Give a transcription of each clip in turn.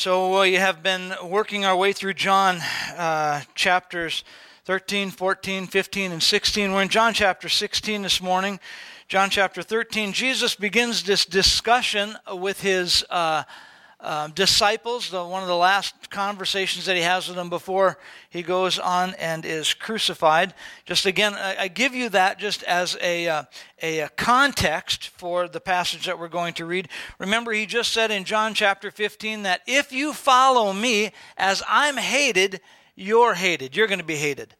So we have been working our way through John uh, chapters 13, 14, 15, and 16. We're in John chapter 16 this morning. John chapter 13, Jesus begins this discussion with his uh, uh, disciples, the, one of the last conversations that he has with them before he goes on and is crucified. Just again, I, I give you that just as a, uh, a, a context for the passage that we're going to read. Remember, he just said in John chapter 15 that if you follow me as I'm hated, you're hated. You're going to be hated.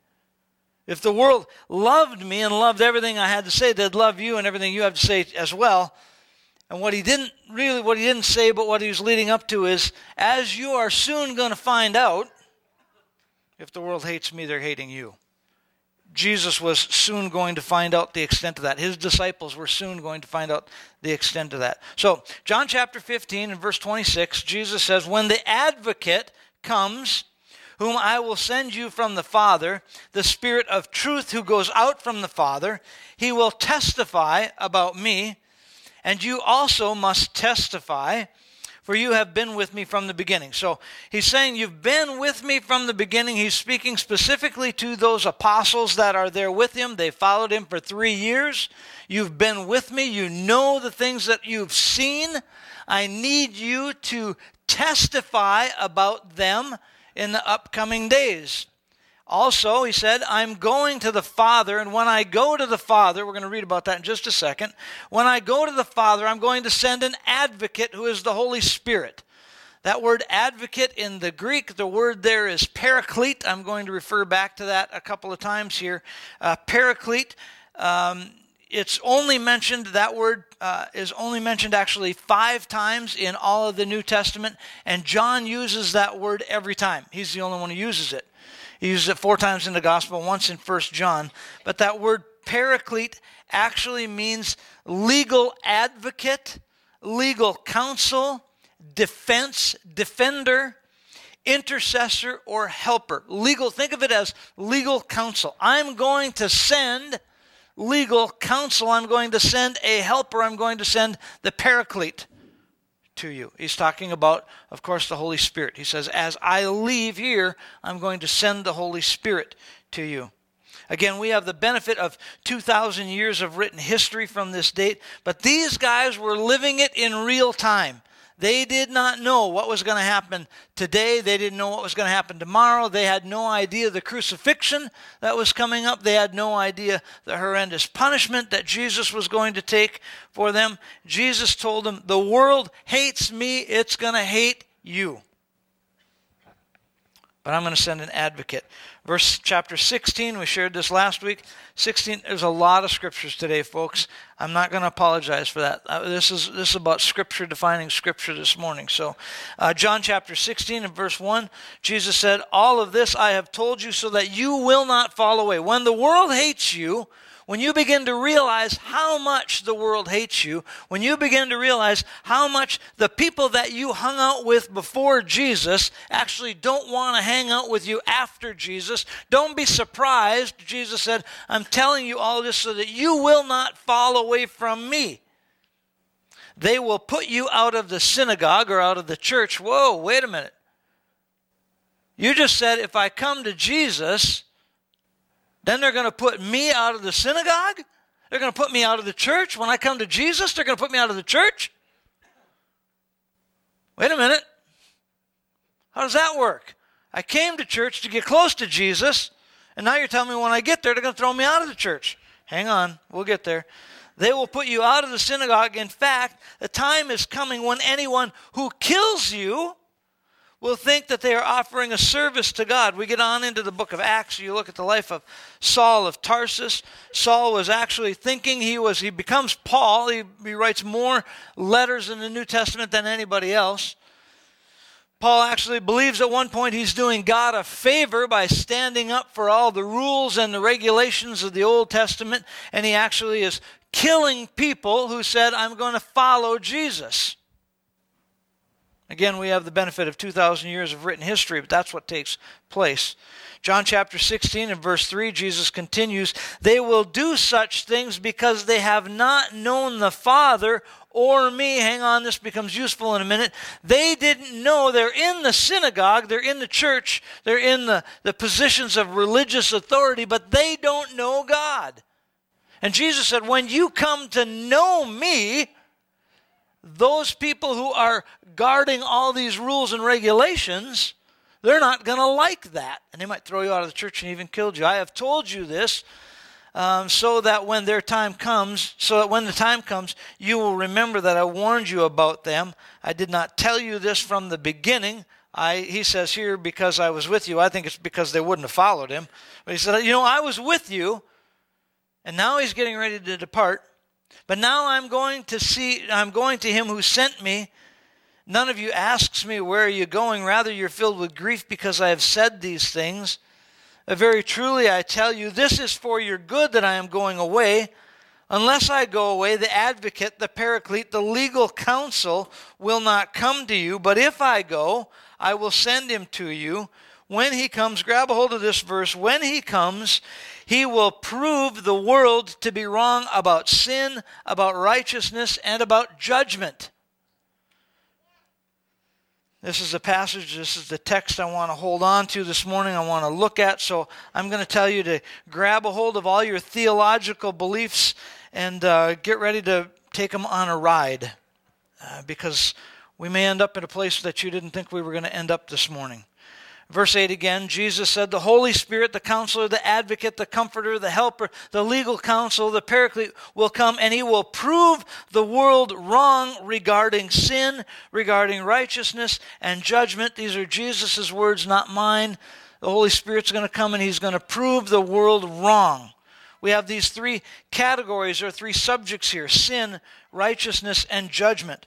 If the world loved me and loved everything I had to say, they'd love you and everything you have to say as well. And what he didn't really, what he didn't say, but what he was leading up to is, as you are soon going to find out, if the world hates me, they're hating you. Jesus was soon going to find out the extent of that. His disciples were soon going to find out the extent of that. So, John chapter 15 and verse 26, Jesus says, When the advocate comes, whom I will send you from the Father, the Spirit of truth who goes out from the Father, he will testify about me and you also must testify, for you have been with me from the beginning. So he's saying, You've been with me from the beginning. He's speaking specifically to those apostles that are there with him. They followed him for three years. You've been with me. You know the things that you've seen. I need you to testify about them in the upcoming days. Also, he said, I'm going to the Father, and when I go to the Father, we're going to read about that in just a second. When I go to the Father, I'm going to send an advocate who is the Holy Spirit. That word advocate in the Greek, the word there is paraclete. I'm going to refer back to that a couple of times here. Uh, paraclete, um, it's only mentioned, that word uh, is only mentioned actually five times in all of the New Testament, and John uses that word every time. He's the only one who uses it. He uses it four times in the gospel, once in First John. But that word paraclete actually means legal advocate, legal counsel, defense, defender, intercessor, or helper. Legal, think of it as legal counsel. I'm going to send legal counsel. I'm going to send a helper. I'm going to send the paraclete to you. He's talking about, of course, the Holy Spirit. He says, As I leave here, I'm going to send the Holy Spirit to you. Again, we have the benefit of 2,000 years of written history from this date, but these guys were living it in real time. They did not know what was going to happen today. They didn't know what was going to happen tomorrow. They had no idea the crucifixion that was coming up. They had no idea the horrendous punishment that Jesus was going to take for them. Jesus told them, The world hates me, it's going to hate you. But I'm going to send an advocate. Verse chapter 16, we shared this last week. 16, there's a lot of scriptures today, folks. I'm not going to apologize for that. Uh, this is this is about scripture defining scripture this morning. So, uh, John chapter 16 and verse 1, Jesus said, All of this I have told you so that you will not fall away. When the world hates you, when you begin to realize how much the world hates you, when you begin to realize how much the people that you hung out with before Jesus actually don't want to hang out with you after Jesus, don't be surprised. Jesus said, I'm telling you all this so that you will not fall away from me. They will put you out of the synagogue or out of the church. Whoa, wait a minute. You just said, if I come to Jesus, then they're going to put me out of the synagogue? They're going to put me out of the church? When I come to Jesus, they're going to put me out of the church? Wait a minute. How does that work? I came to church to get close to Jesus, and now you're telling me when I get there, they're going to throw me out of the church. Hang on, we'll get there. They will put you out of the synagogue. In fact, the time is coming when anyone who kills you will think that they are offering a service to God. We get on into the book of Acts. You look at the life of Saul of Tarsus. Saul was actually thinking he was, he becomes Paul. He, he writes more letters in the New Testament than anybody else. Paul actually believes at one point he's doing God a favor by standing up for all the rules and the regulations of the Old Testament, and he actually is killing people who said, I'm going to follow Jesus. Again, we have the benefit of 2,000 years of written history, but that's what takes place. John chapter 16 and verse 3, Jesus continues, They will do such things because they have not known the Father or me. Hang on, this becomes useful in a minute. They didn't know they're in the synagogue, they're in the church, they're in the, the positions of religious authority, but they don't know God. And Jesus said, When you come to know me, those people who are guarding all these rules and regulations, they're not going to like that. And they might throw you out of the church and even kill you. I have told you this um, so that when their time comes, so that when the time comes, you will remember that I warned you about them. I did not tell you this from the beginning. I, he says here, because I was with you. I think it's because they wouldn't have followed him. But he said, You know, I was with you, and now he's getting ready to depart. But now I'm going to see, I'm going to him who sent me. None of you asks me, Where are you going? Rather, you're filled with grief because I have said these things. Uh, very truly, I tell you, this is for your good that I am going away. Unless I go away, the advocate, the paraclete, the legal counsel will not come to you. But if I go, I will send him to you. When he comes, grab a hold of this verse. When he comes, he will prove the world to be wrong about sin, about righteousness, and about judgment. This is the passage, this is the text I want to hold on to this morning, I want to look at. So I'm going to tell you to grab a hold of all your theological beliefs and uh, get ready to take them on a ride uh, because we may end up in a place that you didn't think we were going to end up this morning. Verse 8 again, Jesus said, The Holy Spirit, the counselor, the advocate, the comforter, the helper, the legal counsel, the paraclete will come and he will prove the world wrong regarding sin, regarding righteousness and judgment. These are Jesus' words, not mine. The Holy Spirit's going to come and he's going to prove the world wrong. We have these three categories or three subjects here sin, righteousness, and judgment.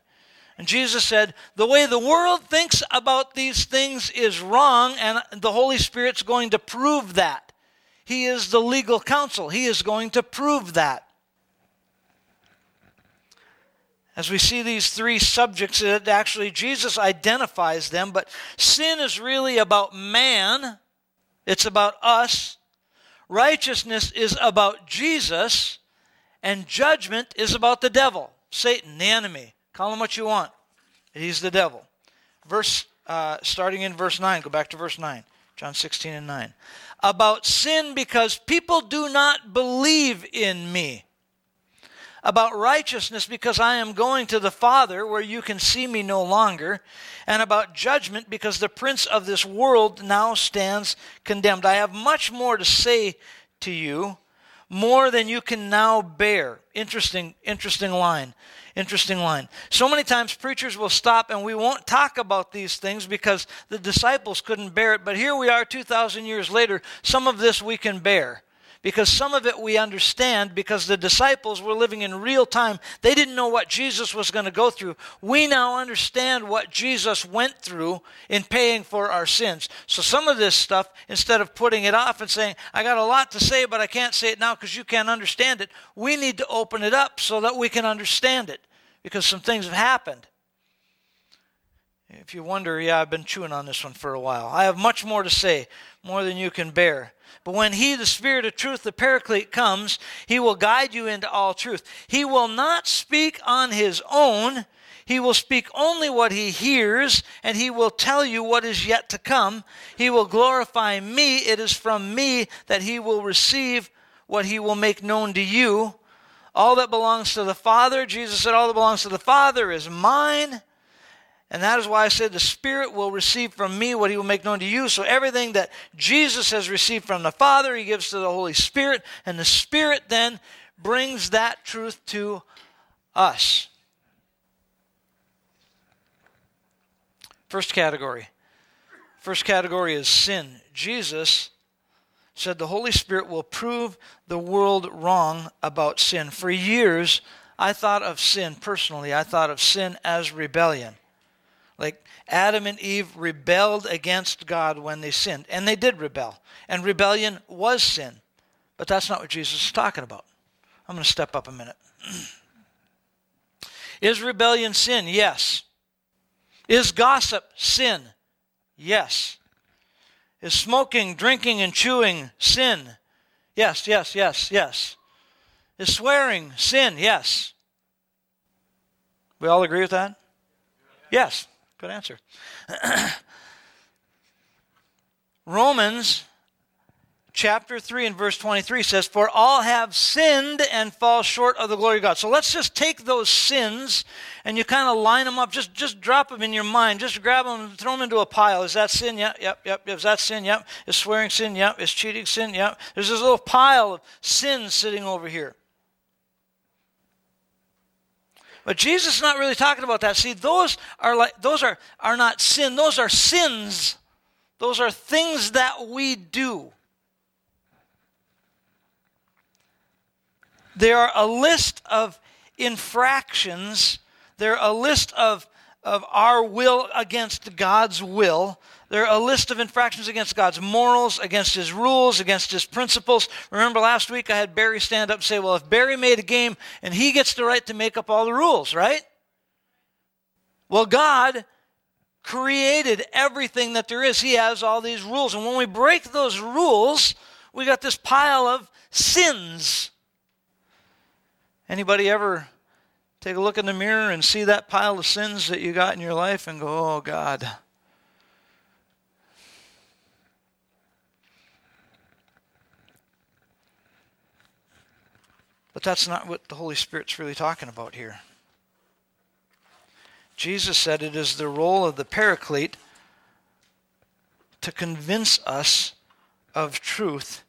And Jesus said, The way the world thinks about these things is wrong, and the Holy Spirit's going to prove that. He is the legal counsel, He is going to prove that. As we see these three subjects, it actually Jesus identifies them, but sin is really about man, it's about us. Righteousness is about Jesus, and judgment is about the devil, Satan, the enemy. Call him what you want. He's the devil. Verse, uh, starting in verse 9, go back to verse 9, John 16 and 9. About sin because people do not believe in me. About righteousness because I am going to the Father where you can see me no longer. And about judgment because the prince of this world now stands condemned. I have much more to say to you, more than you can now bear. Interesting, interesting line. Interesting line. So many times preachers will stop and we won't talk about these things because the disciples couldn't bear it. But here we are 2,000 years later. Some of this we can bear because some of it we understand because the disciples were living in real time. They didn't know what Jesus was going to go through. We now understand what Jesus went through in paying for our sins. So some of this stuff, instead of putting it off and saying, I got a lot to say, but I can't say it now because you can't understand it, we need to open it up so that we can understand it because some things have happened. If you wonder, yeah, I've been chewing on this one for a while. I have much more to say, more than you can bear. But when He, the Spirit of truth, the Paraclete, comes, He will guide you into all truth. He will not speak on His own. He will speak only what He hears, and He will tell you what is yet to come. He will glorify me. It is from me that He will receive what He will make known to you. All that belongs to the Father, Jesus said, all that belongs to the Father is mine. And that is why I said the Spirit will receive from me what he will make known to you. So everything that Jesus has received from the Father, he gives to the Holy Spirit. And the Spirit then brings that truth to us. First category. First category is sin. Jesus said the Holy Spirit will prove the world wrong about sin. For years, I thought of sin personally, I thought of sin as rebellion. Like Adam and Eve rebelled against God when they sinned, and they did rebel. And rebellion was sin. But that's not what Jesus is talking about. I'm going to step up a minute. is rebellion sin? Yes. Is gossip sin? Yes. Is smoking, drinking, and chewing sin? Yes, yes, yes, yes. Is swearing sin? Yes. We all agree with that? Yes. Good answer. Romans chapter 3 and verse 23 says, For all have sinned and fall short of the glory of God. So let's just take those sins and you kind of line them up. Just, just drop them in your mind. Just grab them and throw them into a pile. Is that sin? Yep, yep, yep. Is that sin? Yep. Is swearing sin? Yep. Is cheating sin? Yep. There's this little pile of sins sitting over here. But Jesus is not really talking about that. See, those are like those are, are not sin, those are sins. Those are things that we do. They are a list of infractions. They're a list of, of our will against God's will. They're a list of infractions against God's morals, against His rules, against His principles. Remember last week I had Barry stand up and say, Well, if Barry made a game and he gets the right to make up all the rules, right? Well, God created everything that there is. He has all these rules. And when we break those rules, we got this pile of sins. Anybody ever take a look in the mirror and see that pile of sins that you got in your life and go, oh, God. But that's not what the Holy Spirit's really talking about here. Jesus said it is the role of the paraclete to convince us of truth.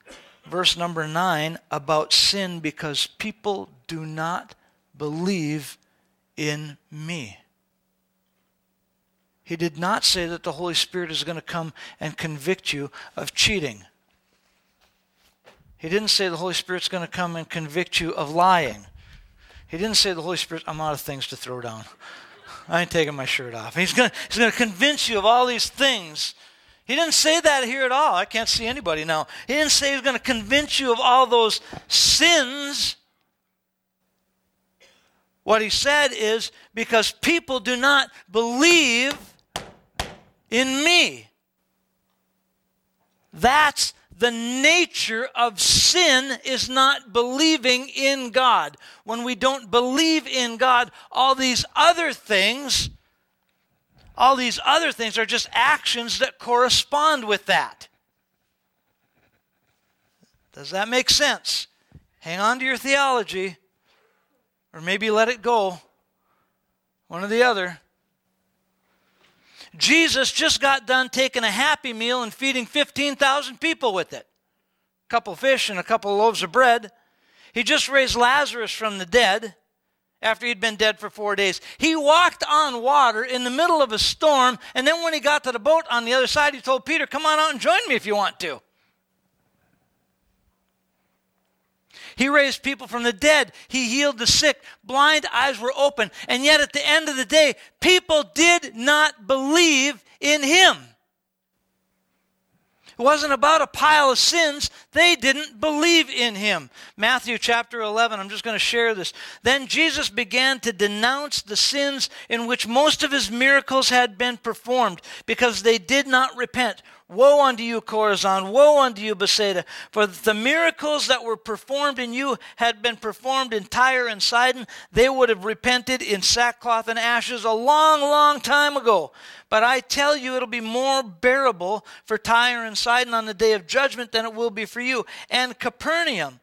Verse number 9 about sin because people do not believe in me. He did not say that the Holy Spirit is going to come and convict you of cheating. He didn't say the Holy Spirit's going to come and convict you of lying. He didn't say the Holy Spirit, I'm out of things to throw down. I ain't taking my shirt off. He's going he's to convince you of all these things. He didn't say that here at all. I can't see anybody now. He didn't say he's going to convince you of all those sins. What he said is because people do not believe in me. That's the nature of sin is not believing in God. When we don't believe in God, all these other things, all these other things are just actions that correspond with that. Does that make sense? Hang on to your theology, or maybe let it go. One or the other. Jesus just got done taking a happy meal and feeding 15,000 people with it. A couple fish and a couple loaves of bread. He just raised Lazarus from the dead after he'd been dead for four days. He walked on water in the middle of a storm, and then when he got to the boat on the other side, he told Peter, Come on out and join me if you want to. He raised people from the dead. He healed the sick. Blind eyes were open. And yet, at the end of the day, people did not believe in him. It wasn't about a pile of sins. They didn't believe in him. Matthew chapter 11, I'm just going to share this. Then Jesus began to denounce the sins in which most of his miracles had been performed because they did not repent. Woe unto you, Chorazin! Woe unto you, Bethsaida! For the miracles that were performed in you had been performed in Tyre and Sidon, they would have repented in sackcloth and ashes a long, long time ago. But I tell you, it'll be more bearable for Tyre and Sidon on the day of judgment than it will be for you. And Capernaum.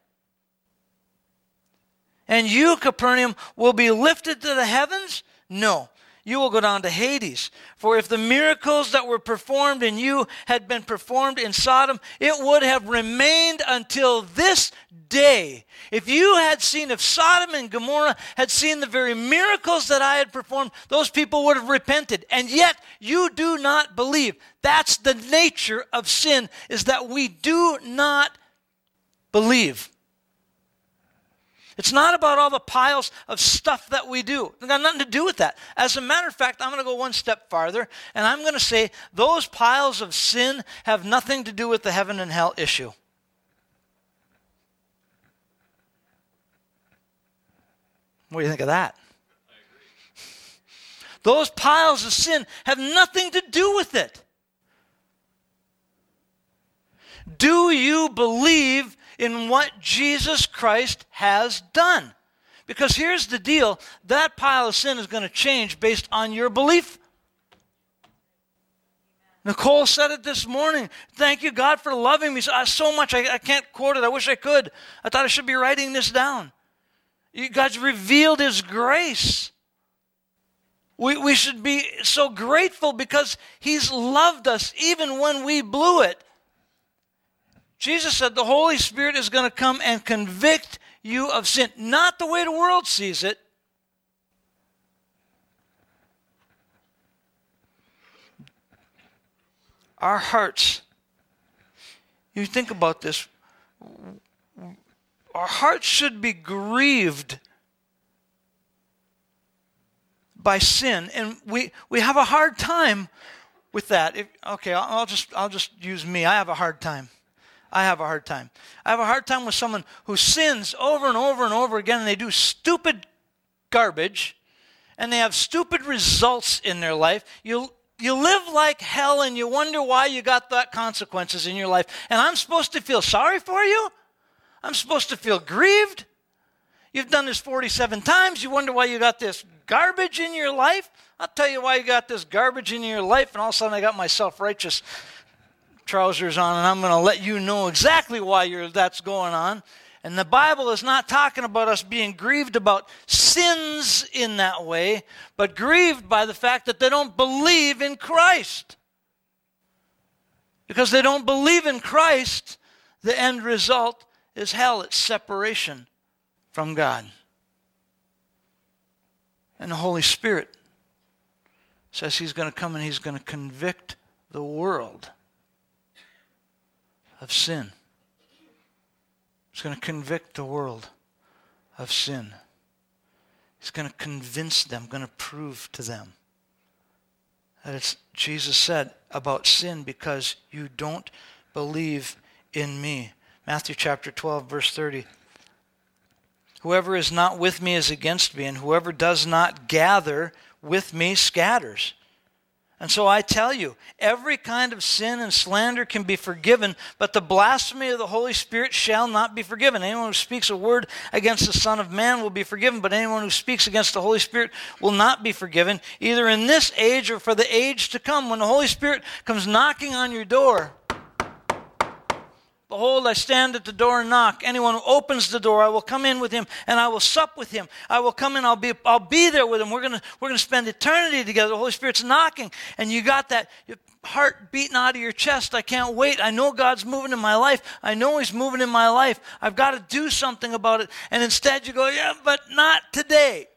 And you, Capernaum, will be lifted to the heavens? No you will go down to Hades. For if the miracles that were performed in you had been performed in Sodom, it would have remained until this day. If you had seen, if Sodom and Gomorrah had seen the very miracles that I had performed, those people would have repented. And yet you do not believe. That's the nature of sin, is that we do not believe. It's not about all the piles of stuff that we do. It's got nothing to do with that. As a matter of fact, I'm going to go one step farther, and I'm going to say those piles of sin have nothing to do with the heaven and hell issue. What do you think of that? Those piles of sin have nothing to do with it. Do you believe in what Jesus Christ has done. Because here's the deal that pile of sin is going to change based on your belief. Nicole said it this morning. Thank you, God, for loving me uh, so much. I, I can't quote it. I wish I could. I thought I should be writing this down. God's revealed His grace. We, we should be so grateful because He's loved us even when we blew it. Jesus said the Holy Spirit is going to come and convict you of sin, not the way the world sees it. Our hearts, you think about this, our hearts should be grieved by sin and we, we have a hard time with that. If, okay I'll just i'll just use me. I have a hard time i have a hard time i have a hard time with someone who sins over and over and over again and they do stupid garbage and they have stupid results in their life you you live like hell and you wonder why you got that consequences in your life and i'm supposed to feel sorry for you i'm supposed to feel grieved You've done this 47 times. You wonder why you got this garbage in your life. I'll tell you why you got this garbage in your life. And all of a sudden, I got my self righteous trousers on, and I'm going to let you know exactly why that's going on. And the Bible is not talking about us being grieved about sins in that way, but grieved by the fact that they don't believe in Christ. Because they don't believe in Christ, the end result is hell, it's separation from God. And the Holy Spirit says He's going to come and He's going to convict the world of sin. He's going to convict the world of sin. He's going to convince them, going to prove to them that it's Jesus said about sin because you don't believe in me. Matthew chapter 12, verse 30. Whoever is not with me is against me, and whoever does not gather with me scatters. And so I tell you, every kind of sin and slander can be forgiven, but the blasphemy of the Holy Spirit shall not be forgiven. Anyone who speaks a word against the Son of Man will be forgiven, but anyone who speaks against the Holy Spirit will not be forgiven, either in this age or for the age to come. When the Holy Spirit comes knocking on your door, Behold, I stand at the door and knock. Anyone who opens the door, I will come in with him and I will sup with him. I will come in, I'll be, I'll be there with him. We're going we're gonna spend eternity together. The Holy Spirit's knocking, and you got that heart beating out of your chest. I can't wait. I know God's moving in my life. I know He's moving in my life. I've got to do something about it. And instead, you go, yeah, but not today.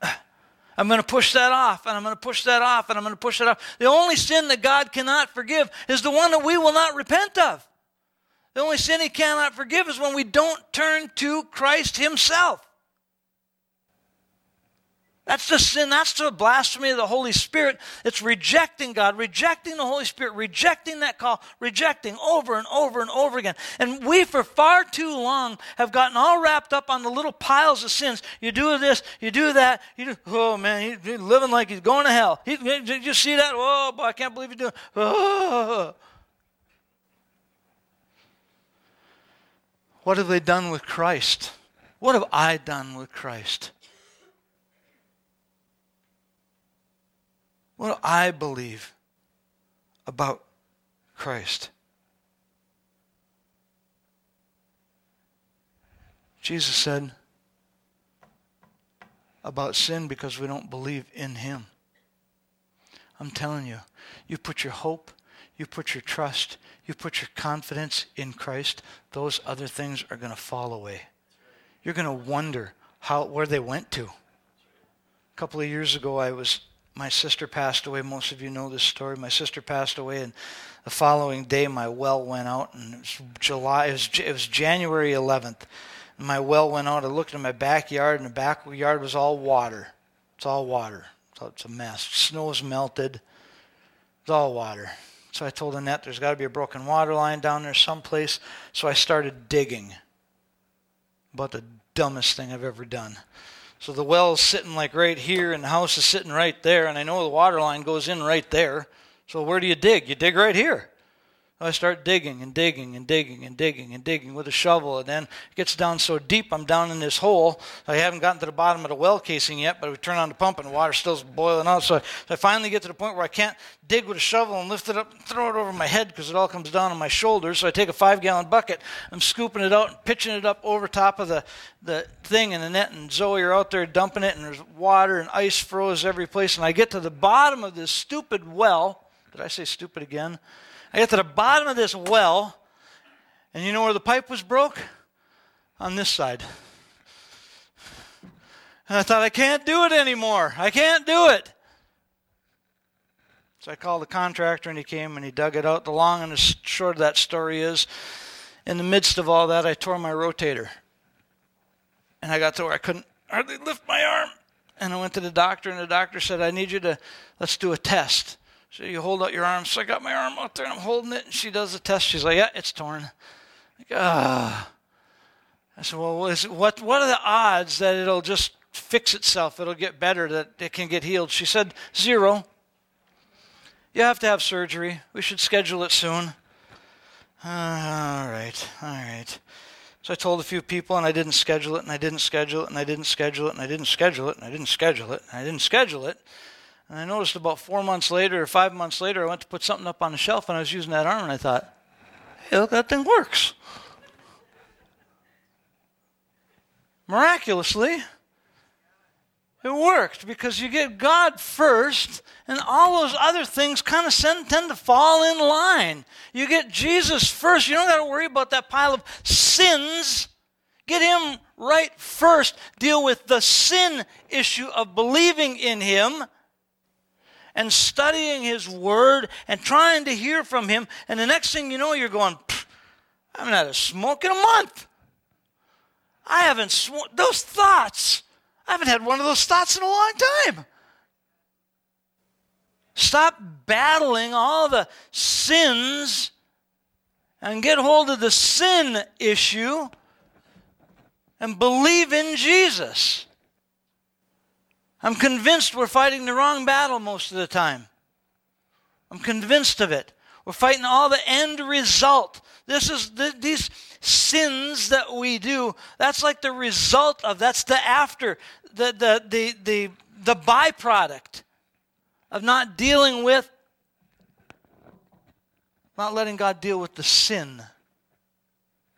I'm going to push that off, and I'm going to push that off, and I'm going to push that off. The only sin that God cannot forgive is the one that we will not repent of. The only sin he cannot forgive is when we don't turn to Christ himself. That's the sin. That's the blasphemy of the Holy Spirit. It's rejecting God, rejecting the Holy Spirit, rejecting that call, rejecting over and over and over again. And we, for far too long, have gotten all wrapped up on the little piles of sins. You do this, you do that. You do, oh man, he's living like he's going to hell. He, did you see that? Oh boy, I can't believe you're doing. Oh. What have they done with Christ? What have I done with Christ? What do I believe about Christ? Jesus said about sin because we don't believe in Him. I'm telling you, you put your hope, you put your trust, you put your confidence in Christ, those other things are going to fall away. You're going to wonder how where they went to. A couple of years ago, I was my sister passed away. Most of you know this story. My sister passed away, and the following day, my well went out, and it was July. It was, it was January 11th. And my well went out. I looked in my backyard, and the backyard was all water. It's all water. It's a mess. Snow's melted. It's all water. So I told Annette there's got to be a broken water line down there someplace. So I started digging. About the dumbest thing I've ever done. So the well's sitting like right here, and the house is sitting right there, and I know the water line goes in right there. So where do you dig? You dig right here. I start digging and digging and digging and digging and digging with a shovel, and then it gets down so deep I'm down in this hole. I haven't gotten to the bottom of the well casing yet, but we turn on the pump and the water's still boiling out. So I, so I finally get to the point where I can't dig with a shovel and lift it up and throw it over my head because it all comes down on my shoulders. So I take a five gallon bucket, I'm scooping it out and pitching it up over top of the, the thing and Annette, and Zoe are out there dumping it, and there's water and ice froze every place. And I get to the bottom of this stupid well. Did I say stupid again? I get to the bottom of this well, and you know where the pipe was broke? On this side. And I thought, I can't do it anymore. I can't do it. So I called the contractor, and he came and he dug it out. The long and the short of that story is, in the midst of all that, I tore my rotator. And I got to where I couldn't hardly lift my arm. And I went to the doctor, and the doctor said, I need you to, let's do a test. So you hold out your arm. So I got my arm out there and I'm holding it, and she does the test. She's like, "Yeah, it's torn." Like, ah. I said, "Well, what what are the odds that it'll just fix itself? It'll get better. That it can get healed?" She said, zero. You have to have surgery. We should schedule it soon." Uh, all right, all right. So I told a few people, and I didn't schedule it, and I didn't schedule it, and I didn't schedule it, and I didn't schedule it, and I didn't schedule it, and I didn't schedule it. And I noticed about four months later or five months later, I went to put something up on the shelf and I was using that arm and I thought, hey, look, that thing works. Miraculously, it worked because you get God first, and all those other things kind of tend to fall in line. You get Jesus first. You don't got to worry about that pile of sins. Get Him right first. Deal with the sin issue of believing in Him and studying His Word and trying to hear from Him. And the next thing you know, you're going, I haven't had a smoke in a month. I haven't smoked. Those thoughts, I haven't had one of those thoughts in a long time. Stop battling all the sins and get hold of the sin issue and believe in Jesus. I'm convinced we're fighting the wrong battle most of the time. I'm convinced of it. We're fighting all the end result. This is the, these sins that we do. That's like the result of. That's the after. The the the the the byproduct of not dealing with, not letting God deal with the sin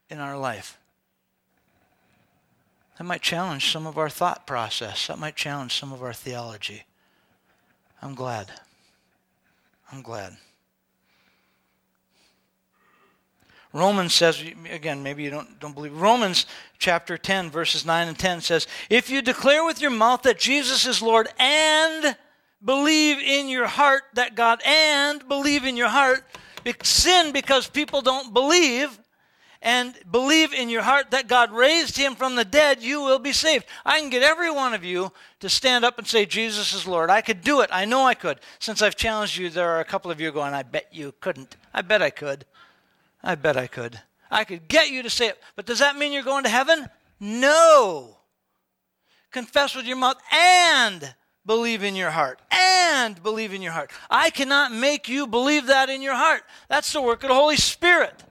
in our life. That might challenge some of our thought process. That might challenge some of our theology. I'm glad. I'm glad. Romans says, again, maybe you don't, don't believe. Romans chapter 10, verses 9 and 10 says, If you declare with your mouth that Jesus is Lord and believe in your heart that God, and believe in your heart, sin because people don't believe, and believe in your heart that God raised him from the dead, you will be saved. I can get every one of you to stand up and say, Jesus is Lord. I could do it. I know I could. Since I've challenged you, there are a couple of you going, I bet you couldn't. I bet I could. I bet I could. I could get you to say it. But does that mean you're going to heaven? No. Confess with your mouth and believe in your heart. And believe in your heart. I cannot make you believe that in your heart. That's the work of the Holy Spirit.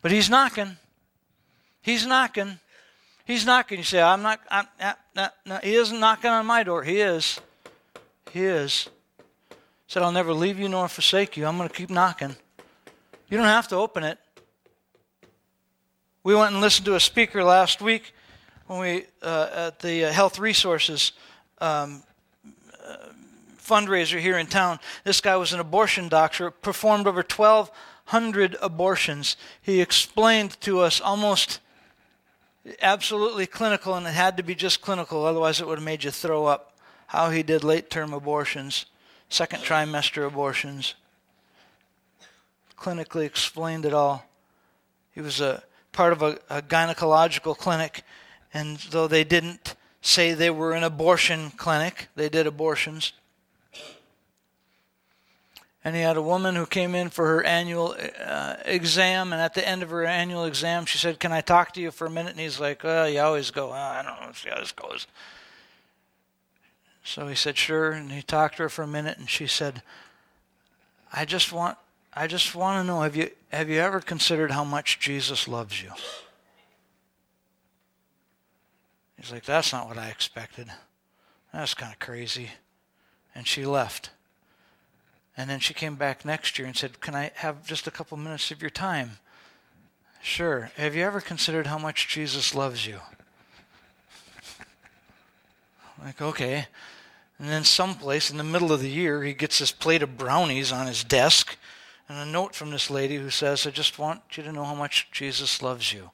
But he's knocking. He's knocking. He's knocking. You say, I'm not, I'm, not, no, he isn't knocking on my door. He is. He is. He Said, I'll never leave you nor forsake you. I'm going to keep knocking. You don't have to open it. We went and listened to a speaker last week when we uh, at the uh, Health Resources um, uh, fundraiser here in town. This guy was an abortion doctor, performed over 12 hundred abortions. He explained to us almost absolutely clinical, and it had to be just clinical, otherwise, it would have made you throw up. How he did late term abortions, second trimester abortions. Clinically explained it all. He was a part of a, a gynecological clinic, and though they didn't say they were an abortion clinic, they did abortions and he had a woman who came in for her annual uh, exam and at the end of her annual exam she said can i talk to you for a minute and he's like well you always go oh, i don't know see how this goes so he said sure and he talked to her for a minute and she said I just want I just want to know have you have you ever considered how much Jesus loves you? He's like, That's not what I expected. That's kind of crazy. And she left. And then she came back next year and said, Can I have just a couple minutes of your time? Sure. Have you ever considered how much Jesus loves you? Like, okay. And then someplace in the middle of the year, he gets this plate of brownies on his desk and a note from this lady who says, I just want you to know how much Jesus loves you.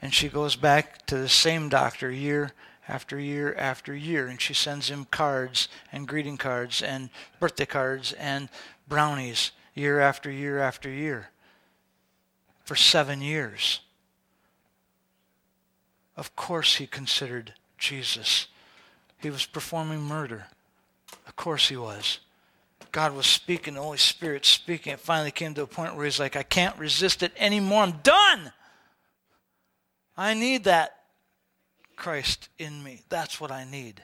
And she goes back to the same doctor year after year after year, and she sends him cards and greeting cards and birthday cards and brownies year after year after year for seven years. Of course, he considered Jesus. He was performing murder. Of course, he was. God was speaking, the Holy Spirit speaking. It finally came to a point where he's like, I can't resist it anymore. I'm done. I need that Christ in me. That's what I need.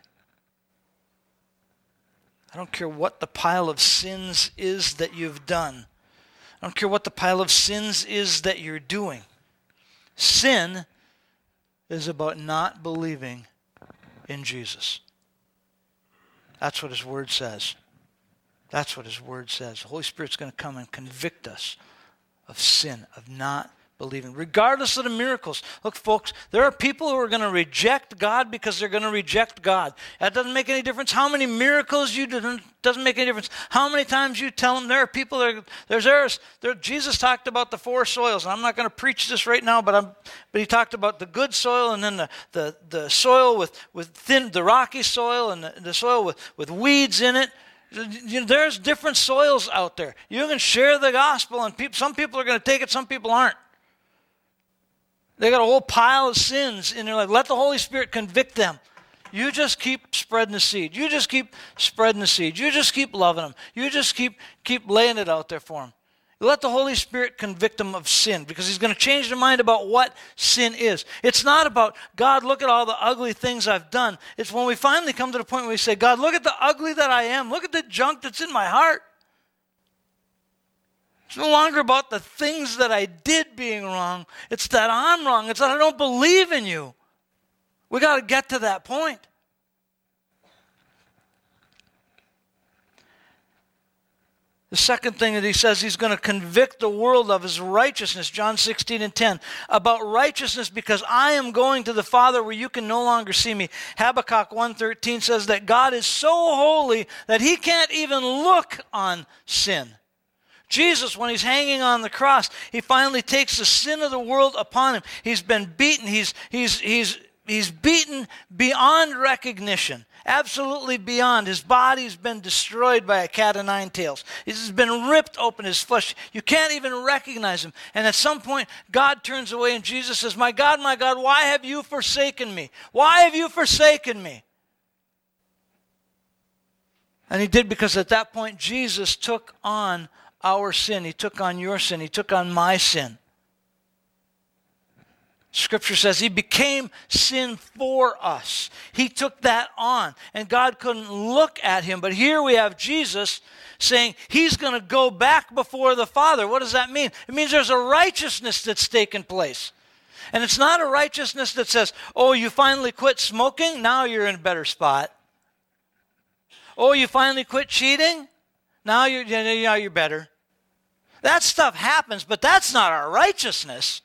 I don't care what the pile of sins is that you've done. I don't care what the pile of sins is that you're doing. Sin is about not believing in Jesus. That's what his word says. That's what his word says. The Holy Spirit's going to come and convict us of sin, of not believing, regardless of the miracles. Look, folks, there are people who are going to reject God because they're going to reject God. That doesn't make any difference how many miracles you do. Doesn't make any difference how many times you tell them. There are people that are, there's there's there, Jesus talked about the four soils, and I'm not going to preach this right now, but I'm but he talked about the good soil and then the the, the soil with with thin the rocky soil and the, the soil with with weeds in it. There's different soils out there. You can share the gospel, and people, some people are going to take it, some people aren't. They got a whole pile of sins in their life. Let the Holy Spirit convict them. You just keep spreading the seed. You just keep spreading the seed. You just keep loving them. You just keep keep laying it out there for them. Let the Holy Spirit convict them of sin because He's going to change their mind about what sin is. It's not about, God, look at all the ugly things I've done. It's when we finally come to the point where we say, God, look at the ugly that I am. Look at the junk that's in my heart. It's no longer about the things that I did being wrong. It's that I'm wrong. It's that I don't believe in you. We got to get to that point. The second thing that he says he's going to convict the world of is righteousness, John 16 and 10. About righteousness because I am going to the Father where you can no longer see me. Habakkuk 1:13 says that God is so holy that he can't even look on sin. Jesus, when he's hanging on the cross, he finally takes the sin of the world upon him. He's been beaten. He's, he's, he's, he's beaten beyond recognition, absolutely beyond. His body's been destroyed by a cat o' nine tails. He's been ripped open, his flesh. You can't even recognize him. And at some point, God turns away and Jesus says, My God, my God, why have you forsaken me? Why have you forsaken me? And he did because at that point, Jesus took on our sin. He took on your sin. He took on my sin. Scripture says he became sin for us. He took that on, and God couldn't look at him. But here we have Jesus saying he's going to go back before the Father. What does that mean? It means there's a righteousness that's taken place. And it's not a righteousness that says, oh, you finally quit smoking, now you're in a better spot. Oh, you finally quit cheating, now you're, now you're better. That stuff happens, but that's not our righteousness.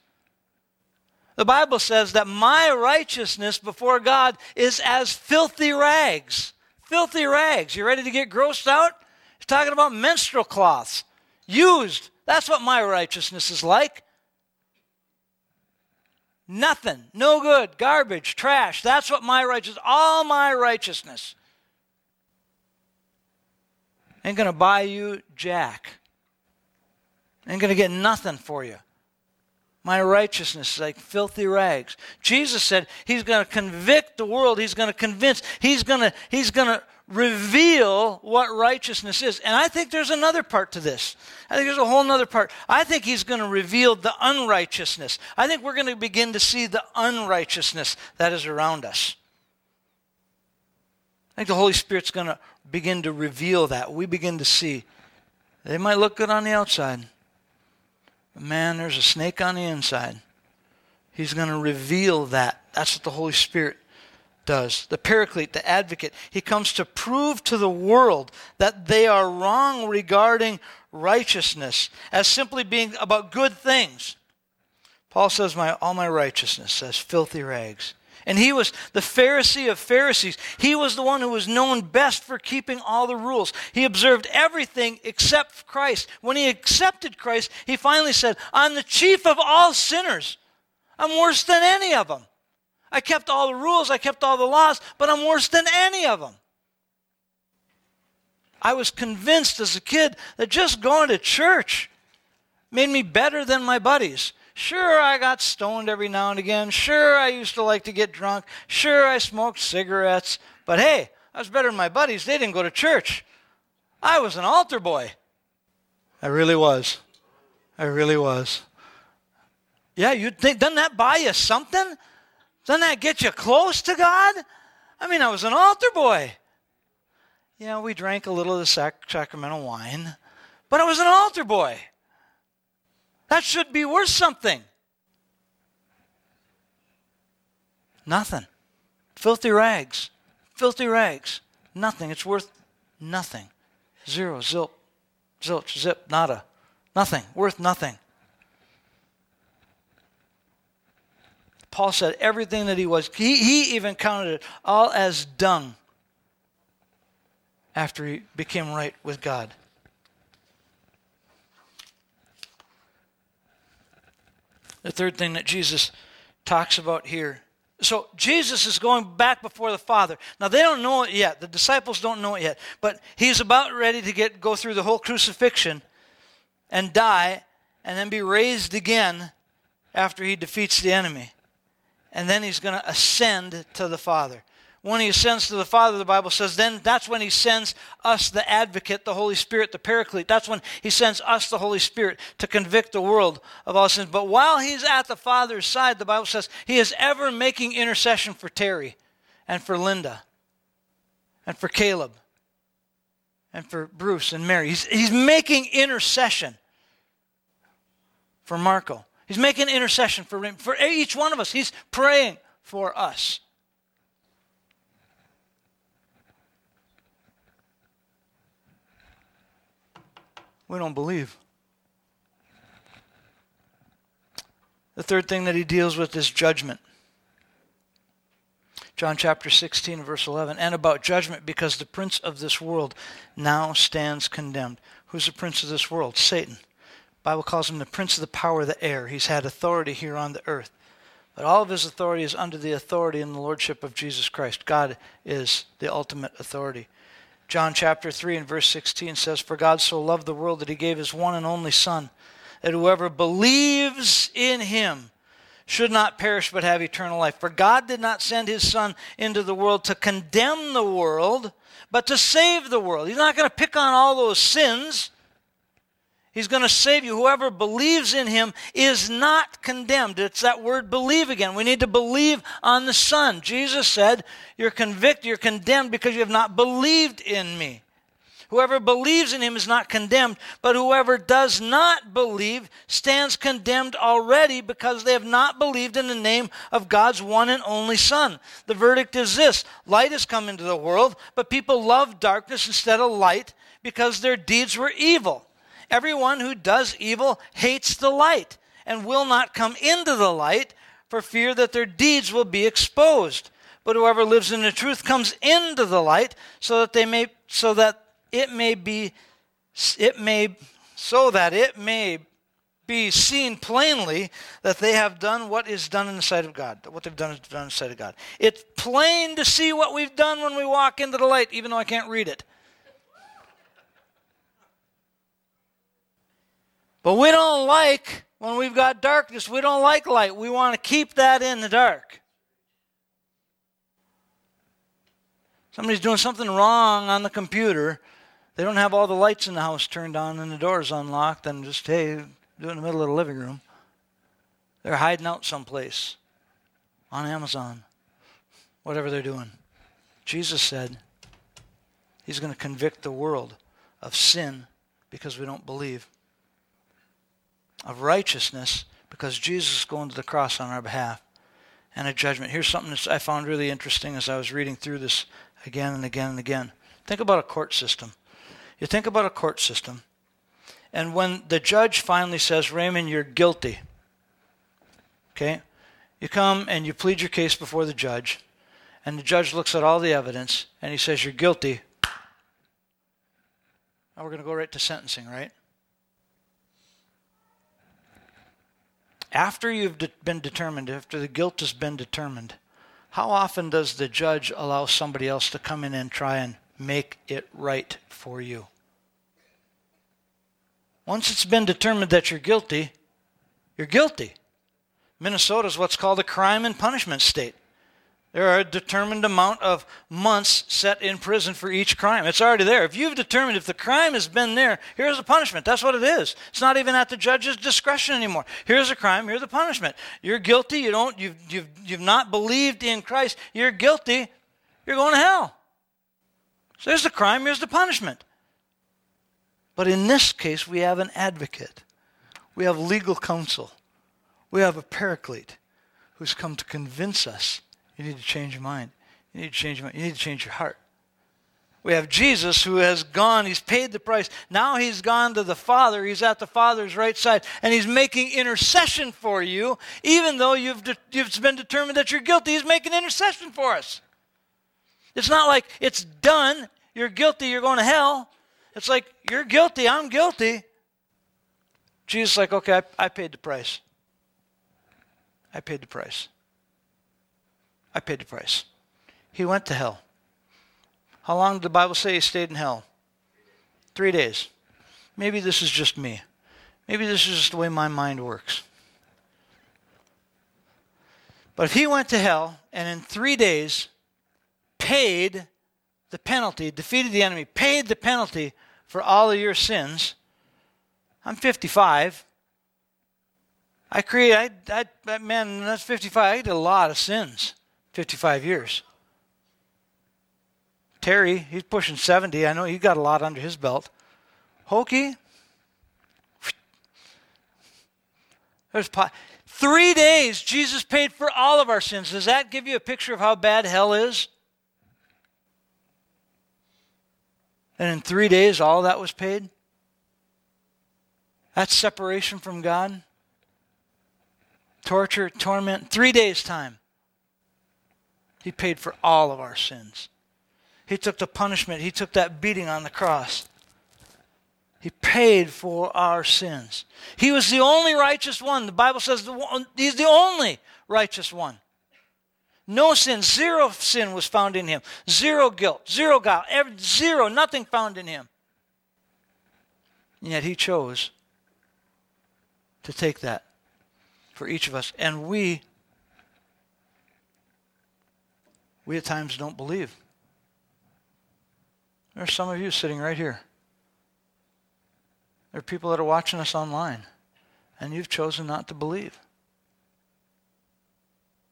The Bible says that my righteousness before God is as filthy rags. Filthy rags. You ready to get grossed out? He's talking about menstrual cloths. Used. That's what my righteousness is like. Nothing. No good. Garbage. Trash. That's what my righteousness, all my righteousness. Ain't going to buy you jack. Ain't going to get nothing for you. My righteousness is like filthy rags. Jesus said he's going to convict the world. He's going to convince. He's going to, he's going to reveal what righteousness is. And I think there's another part to this. I think there's a whole other part. I think he's going to reveal the unrighteousness. I think we're going to begin to see the unrighteousness that is around us. I think the Holy Spirit's going to begin to reveal that. We begin to see They might look good on the outside. But man, there's a snake on the inside. He's going to reveal that. That's what the Holy Spirit does. The paraclete, the advocate, he comes to prove to the world that they are wrong regarding righteousness as simply being about good things. Paul says, my, All my righteousness says filthy rags. And he was the Pharisee of Pharisees. He was the one who was known best for keeping all the rules. He observed everything except Christ. When he accepted Christ, he finally said, I'm the chief of all sinners. I'm worse than any of them. I kept all the rules, I kept all the laws, but I'm worse than any of them. I was convinced as a kid that just going to church made me better than my buddies. Sure, I got stoned every now and again. Sure, I used to like to get drunk. Sure, I smoked cigarettes. But hey, I was better than my buddies. They didn't go to church. I was an altar boy. I really was. I really was. Yeah, you'd think, doesn't that buy you something? Doesn't that get you close to God? I mean, I was an altar boy. Yeah, we drank a little of the sac- sacramental wine, but I was an altar boy. That should be worth something. Nothing. Filthy rags. Filthy rags. Nothing. It's worth nothing. Zero, zilch, zilch, zip, nada. Nothing. Worth nothing. Paul said everything that he was, he, he even counted it all as dung after he became right with God. The third thing that Jesus talks about here. So Jesus is going back before the Father. Now they don't know it yet. The disciples don't know it yet. But he's about ready to get go through the whole crucifixion and die and then be raised again after he defeats the enemy and then he's going to ascend to the Father. When he ascends to the Father, the Bible says, then that's when he sends us the advocate, the Holy Spirit, the paraclete. That's when he sends us the Holy Spirit to convict the world of all sins. But while he's at the Father's side, the Bible says he is ever making intercession for Terry and for Linda and for Caleb and for Bruce and Mary. He's, he's making intercession for Marco. He's making intercession for, for each one of us. He's praying for us. We don't believe. The third thing that he deals with is judgment. John chapter 16, verse 11. And about judgment, because the prince of this world now stands condemned. Who's the prince of this world? Satan. Bible calls him the prince of the power of the air. He's had authority here on the earth. But all of his authority is under the authority and the lordship of Jesus Christ. God is the ultimate authority. John chapter 3 and verse 16 says, For God so loved the world that he gave his one and only Son, that whoever believes in him should not perish but have eternal life. For God did not send his Son into the world to condemn the world, but to save the world. He's not going to pick on all those sins. He's going to save you. Whoever believes in him is not condemned. It's that word believe again. We need to believe on the Son. Jesus said, You're convicted, you're condemned because you have not believed in me. Whoever believes in him is not condemned, but whoever does not believe stands condemned already because they have not believed in the name of God's one and only Son. The verdict is this light has come into the world, but people love darkness instead of light because their deeds were evil. Everyone who does evil hates the light and will not come into the light for fear that their deeds will be exposed. But whoever lives in the truth comes into the light so that they may so that it may be it may so that it may be seen plainly that they have done what is done in the sight of God. What they've done is done in the sight of God. It's plain to see what we've done when we walk into the light, even though I can't read it. But we don't like when we've got darkness, we don't like light. We want to keep that in the dark. Somebody's doing something wrong on the computer. They don't have all the lights in the house turned on and the doors unlocked and just, hey, do it in the middle of the living room. They're hiding out someplace on Amazon, whatever they're doing. Jesus said he's going to convict the world of sin because we don't believe. Of righteousness because Jesus is going to the cross on our behalf. And a judgment. Here's something that I found really interesting as I was reading through this again and again and again. Think about a court system. You think about a court system, and when the judge finally says, Raymond, you're guilty, okay? You come and you plead your case before the judge, and the judge looks at all the evidence, and he says, You're guilty. Now we're going to go right to sentencing, right? After you've de- been determined, after the guilt has been determined, how often does the judge allow somebody else to come in and try and make it right for you? Once it's been determined that you're guilty, you're guilty. Minnesota is what's called a crime and punishment state. There are a determined amount of months set in prison for each crime. It's already there. If you've determined if the crime has been there, here's the punishment. That's what it is. It's not even at the judge's discretion anymore. Here's a crime, here's the punishment. You're guilty, you don't you've you've you've not believed in Christ, you're guilty, you're going to hell. So there's the crime, here's the punishment. But in this case, we have an advocate. We have legal counsel. We have a paraclete who's come to convince us you need to change your mind. You need to change your mind. You need to change your heart. We have Jesus who has gone, he's paid the price. Now he's gone to the Father. He's at the Father's right side, and he's making intercession for you, even though you've, de- you've been determined that you're guilty. He's making intercession for us. It's not like it's done, you're guilty, you're going to hell. It's like, you're guilty, I'm guilty. Jesus like, okay, I, I paid the price. I paid the price. I paid the price. He went to hell. How long did the Bible say he stayed in hell? Three days. Maybe this is just me. Maybe this is just the way my mind works. But if he went to hell and in three days paid the penalty, defeated the enemy, paid the penalty for all of your sins, I'm 55. I create, I, I, man, that's 55. I did a lot of sins. 55 years. Terry, he's pushing 70. I know he got a lot under his belt. Hokey, there's pot. Three days, Jesus paid for all of our sins. Does that give you a picture of how bad hell is? And in three days, all that was paid? That's separation from God. Torture, torment, three days' time. He paid for all of our sins. He took the punishment, He took that beating on the cross. He paid for our sins. He was the only righteous one. The Bible says the, He's the only righteous one. No sin, zero sin was found in him. Zero guilt, zero guilt, zero, nothing found in him. And yet he chose to take that for each of us. And we we at times don't believe. There are some of you sitting right here. There are people that are watching us online, and you've chosen not to believe.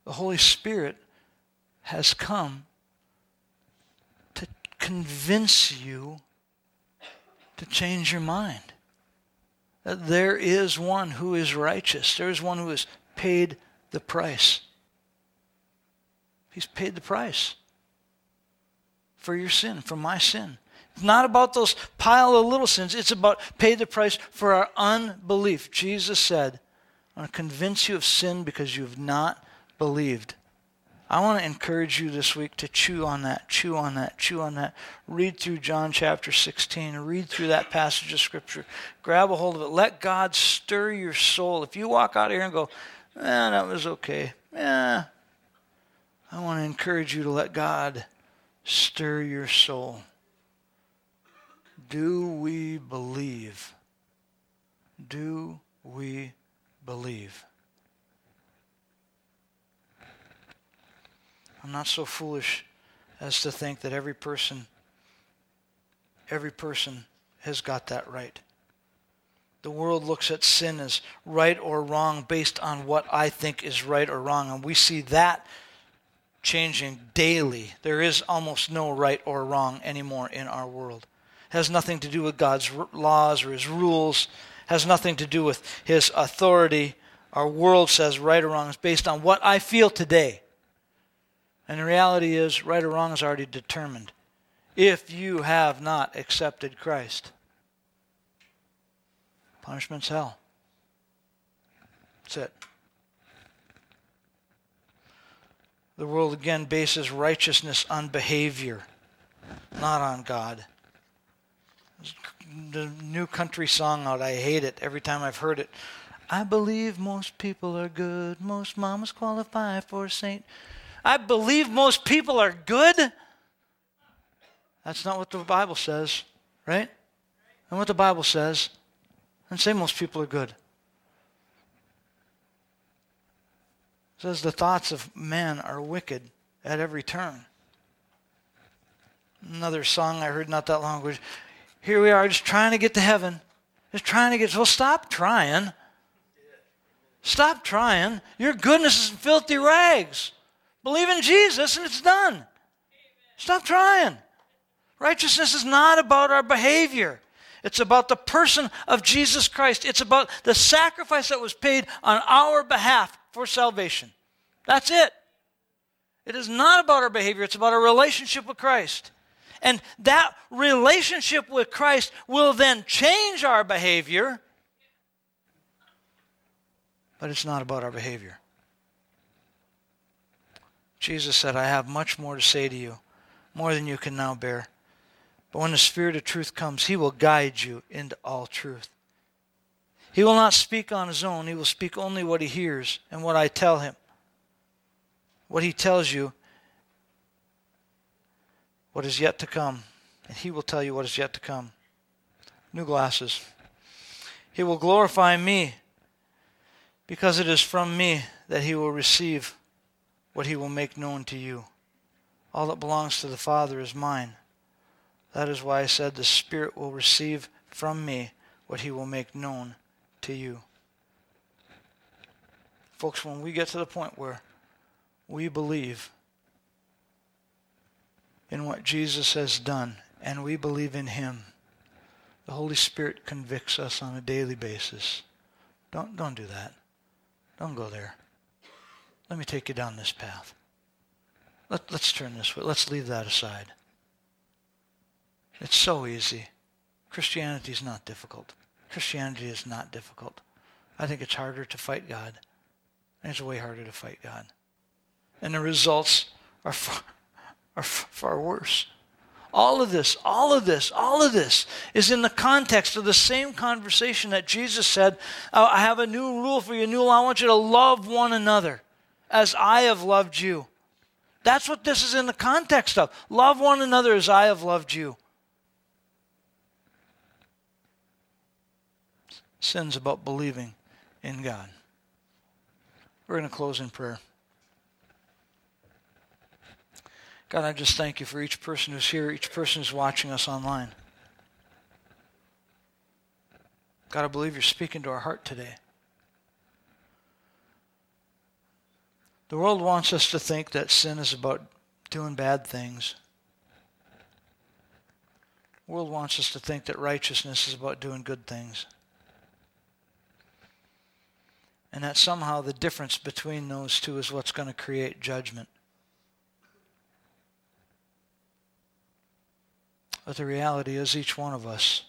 The Holy Spirit has come to convince you to change your mind. That there is one who is righteous, there is one who has paid the price. He's paid the price for your sin, for my sin. It's not about those pile of little sins. It's about pay the price for our unbelief. Jesus said, I want to convince you of sin because you have not believed. I want to encourage you this week to chew on that, chew on that, chew on that. Read through John chapter 16, read through that passage of Scripture. Grab a hold of it. Let God stir your soul. If you walk out of here and go, eh, that was okay. Yeah, I want to encourage you to let God stir your soul. Do we believe? Do we believe? I'm not so foolish as to think that every person every person has got that right. The world looks at sin as right or wrong based on what I think is right or wrong and we see that changing daily. There is almost no right or wrong anymore in our world. has nothing to do with God's laws or his rules, has nothing to do with his authority. Our world says right or wrong is based on what I feel today. And the reality is, right or wrong is already determined. If you have not accepted Christ, punishment's hell. That's it. The world again bases righteousness on behavior, not on God. The new country song out, I hate it every time I've heard it. I believe most people are good. Most mamas qualify for a saint. I believe most people are good. That's not what the Bible says, right? And what the Bible says, and say most people are good. Says the thoughts of man are wicked at every turn. Another song I heard not that long ago. Here we are, just trying to get to heaven. Just trying to get. Well, stop trying. Stop trying. Your goodness is in filthy rags. Believe in Jesus and it's done. Stop trying. Righteousness is not about our behavior. It's about the person of Jesus Christ. It's about the sacrifice that was paid on our behalf for salvation. That's it. It is not about our behavior, it's about our relationship with Christ. And that relationship with Christ will then change our behavior, but it's not about our behavior. Jesus said, I have much more to say to you, more than you can now bear. But when the Spirit of truth comes, he will guide you into all truth. He will not speak on his own. He will speak only what he hears and what I tell him. What he tells you, what is yet to come. And he will tell you what is yet to come. New glasses. He will glorify me because it is from me that he will receive what he will make known to you. All that belongs to the Father is mine. That is why I said the Spirit will receive from me what he will make known to you. Folks, when we get to the point where we believe in what Jesus has done and we believe in him, the Holy Spirit convicts us on a daily basis. Don't, don't do that. Don't go there. Let me take you down this path. Let, let's turn this way. Let's leave that aside. It's so easy. Christianity is not difficult. Christianity is not difficult. I think it's harder to fight God. It's way harder to fight God. And the results are far, are far worse. All of this, all of this, all of this is in the context of the same conversation that Jesus said, oh, I have a new rule for you, new law. I want you to love one another as I have loved you. That's what this is in the context of. Love one another as I have loved you. Sin's about believing in God. We're going to close in prayer. God, I just thank you for each person who's here, each person who's watching us online. God, I believe you're speaking to our heart today. The world wants us to think that sin is about doing bad things. The world wants us to think that righteousness is about doing good things. And that somehow the difference between those two is what's going to create judgment. But the reality is, each one of us,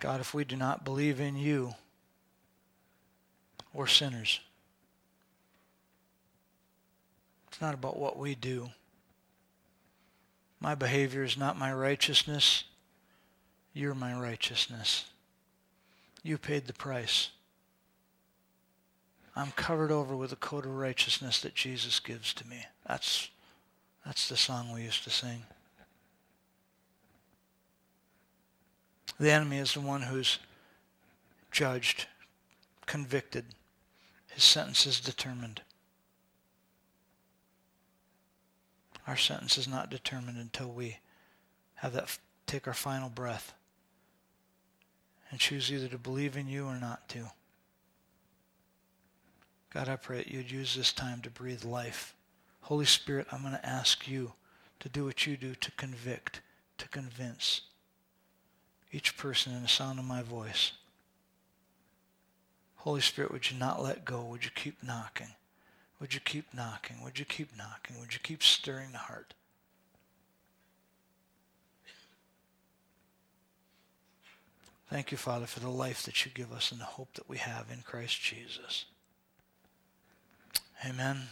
God, if we do not believe in you, we're sinners. It's not about what we do. My behavior is not my righteousness. You're my righteousness. You paid the price. I'm covered over with the coat of righteousness that Jesus gives to me. That's, that's the song we used to sing. The enemy is the one who's judged, convicted. His sentence is determined. Our sentence is not determined until we have that take our final breath and choose either to believe in you or not to. God, I pray that you'd use this time to breathe life. Holy Spirit, I'm going to ask you to do what you do to convict, to convince each person in the sound of my voice. Holy Spirit, would you not let go? Would you keep knocking? Would you keep knocking? Would you keep knocking? Would you keep stirring the heart? Thank you, Father, for the life that you give us and the hope that we have in Christ Jesus. Amen.